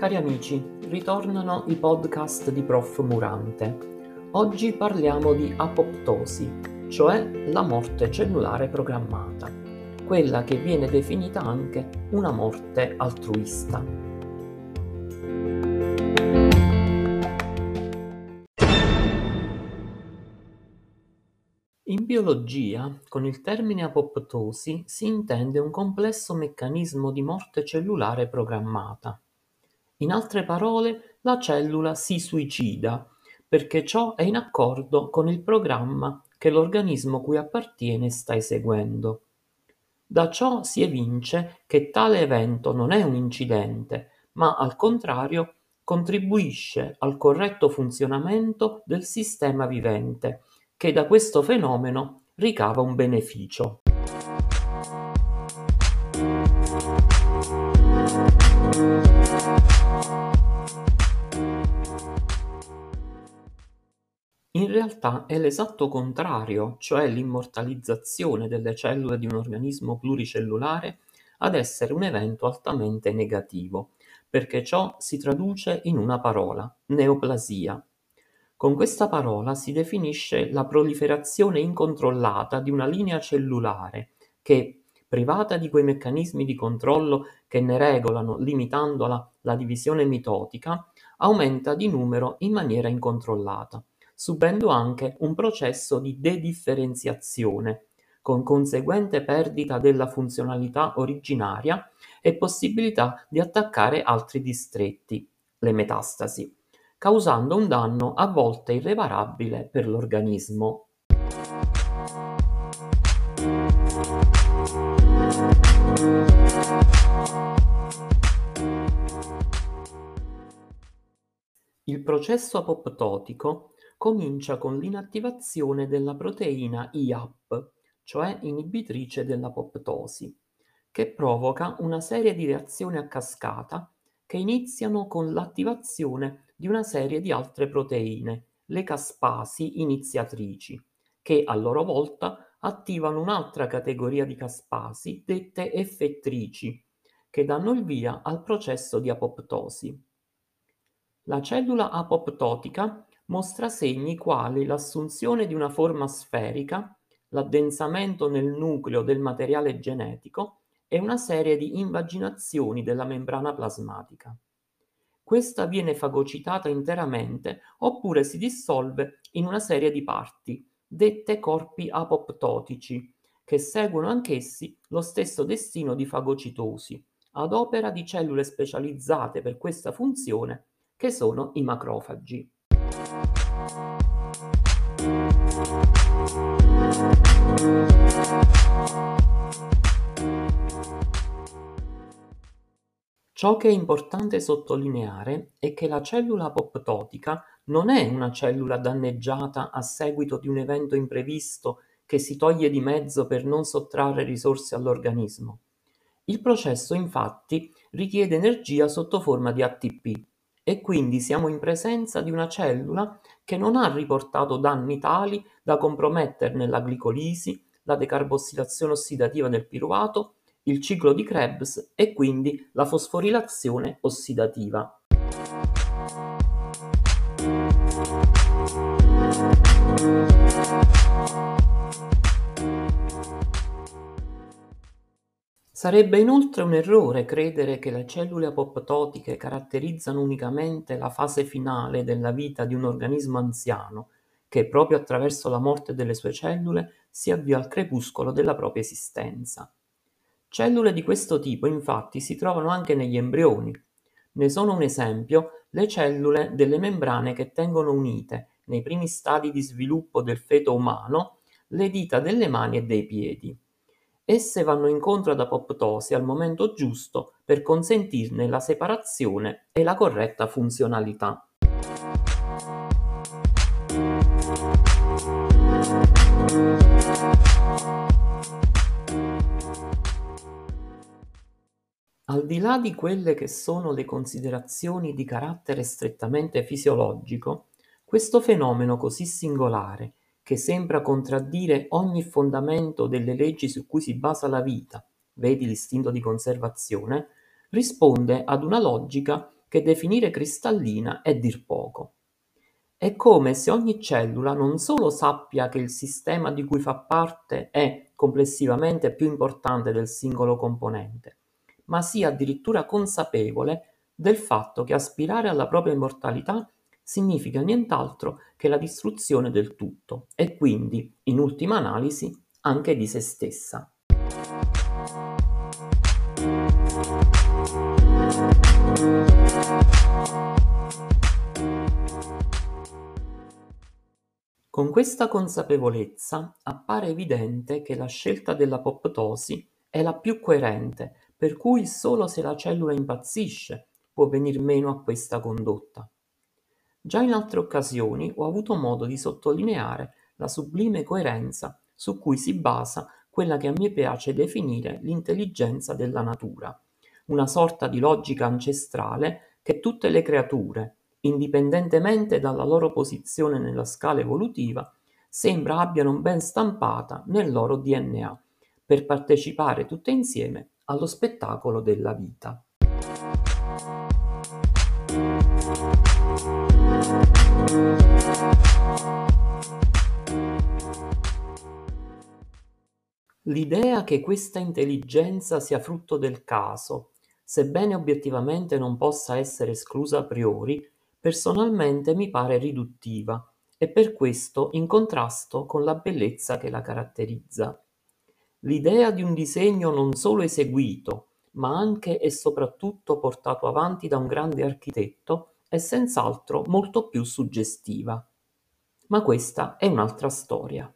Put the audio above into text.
Cari amici, ritornano i podcast di Prof Murante. Oggi parliamo di apoptosi, cioè la morte cellulare programmata, quella che viene definita anche una morte altruista. In biologia, con il termine apoptosi si intende un complesso meccanismo di morte cellulare programmata. In altre parole, la cellula si suicida perché ciò è in accordo con il programma che l'organismo cui appartiene sta eseguendo. Da ciò si evince che tale evento non è un incidente, ma al contrario contribuisce al corretto funzionamento del sistema vivente, che da questo fenomeno ricava un beneficio. In realtà è l'esatto contrario, cioè l'immortalizzazione delle cellule di un organismo pluricellulare, ad essere un evento altamente negativo, perché ciò si traduce in una parola, neoplasia. Con questa parola si definisce la proliferazione incontrollata di una linea cellulare che, privata di quei meccanismi di controllo che ne regolano limitandola la divisione mitotica, aumenta di numero in maniera incontrollata subendo anche un processo di dedifferenziazione, con conseguente perdita della funzionalità originaria e possibilità di attaccare altri distretti, le metastasi, causando un danno a volte irreparabile per l'organismo. Il processo apoptotico comincia con l'inattivazione della proteina IAP, cioè inibitrice dell'apoptosi, che provoca una serie di reazioni a cascata che iniziano con l'attivazione di una serie di altre proteine, le caspasi iniziatrici, che a loro volta attivano un'altra categoria di caspasi dette effettrici, che danno il via al processo di apoptosi. La cellula apoptotica mostra segni quali l'assunzione di una forma sferica, l'addensamento nel nucleo del materiale genetico e una serie di invaginazioni della membrana plasmatica. Questa viene fagocitata interamente oppure si dissolve in una serie di parti, dette corpi apoptotici, che seguono anch'essi lo stesso destino di fagocitosi, ad opera di cellule specializzate per questa funzione, che sono i macrofagi. Ciò che è importante sottolineare è che la cellula apoptotica non è una cellula danneggiata a seguito di un evento imprevisto che si toglie di mezzo per non sottrarre risorse all'organismo. Il processo infatti richiede energia sotto forma di ATP, e quindi siamo in presenza di una cellula che non ha riportato danni tali da comprometterne la glicolisi, la decarbossilazione ossidativa del piruvato, il ciclo di Krebs e quindi la fosforilazione ossidativa. Sarebbe inoltre un errore credere che le cellule apoptotiche caratterizzano unicamente la fase finale della vita di un organismo anziano, che proprio attraverso la morte delle sue cellule si avvia al crepuscolo della propria esistenza. Cellule di questo tipo infatti si trovano anche negli embrioni. Ne sono un esempio le cellule delle membrane che tengono unite, nei primi stadi di sviluppo del feto umano, le dita delle mani e dei piedi. Esse vanno incontro ad apoptosi al momento giusto per consentirne la separazione e la corretta funzionalità. Al di là di quelle che sono le considerazioni di carattere strettamente fisiologico, questo fenomeno così singolare che sembra contraddire ogni fondamento delle leggi su cui si basa la vita, vedi l'istinto di conservazione, risponde ad una logica che definire cristallina è dir poco. È come se ogni cellula non solo sappia che il sistema di cui fa parte è complessivamente più importante del singolo componente, ma sia addirittura consapevole del fatto che aspirare alla propria immortalità significa nient'altro che la distruzione del tutto e quindi, in ultima analisi, anche di se stessa. Con questa consapevolezza appare evidente che la scelta dell'apoptosi è la più coerente, per cui solo se la cellula impazzisce può venir meno a questa condotta. Già in altre occasioni ho avuto modo di sottolineare la sublime coerenza su cui si basa quella che a me piace definire l'intelligenza della natura, una sorta di logica ancestrale che tutte le creature, indipendentemente dalla loro posizione nella scala evolutiva, sembra abbiano ben stampata nel loro DNA, per partecipare tutte insieme allo spettacolo della vita. L'idea che questa intelligenza sia frutto del caso, sebbene obiettivamente non possa essere esclusa a priori, personalmente mi pare riduttiva e per questo in contrasto con la bellezza che la caratterizza. L'idea di un disegno non solo eseguito, ma anche e soprattutto portato avanti da un grande architetto è senz'altro molto più suggestiva. Ma questa è un'altra storia.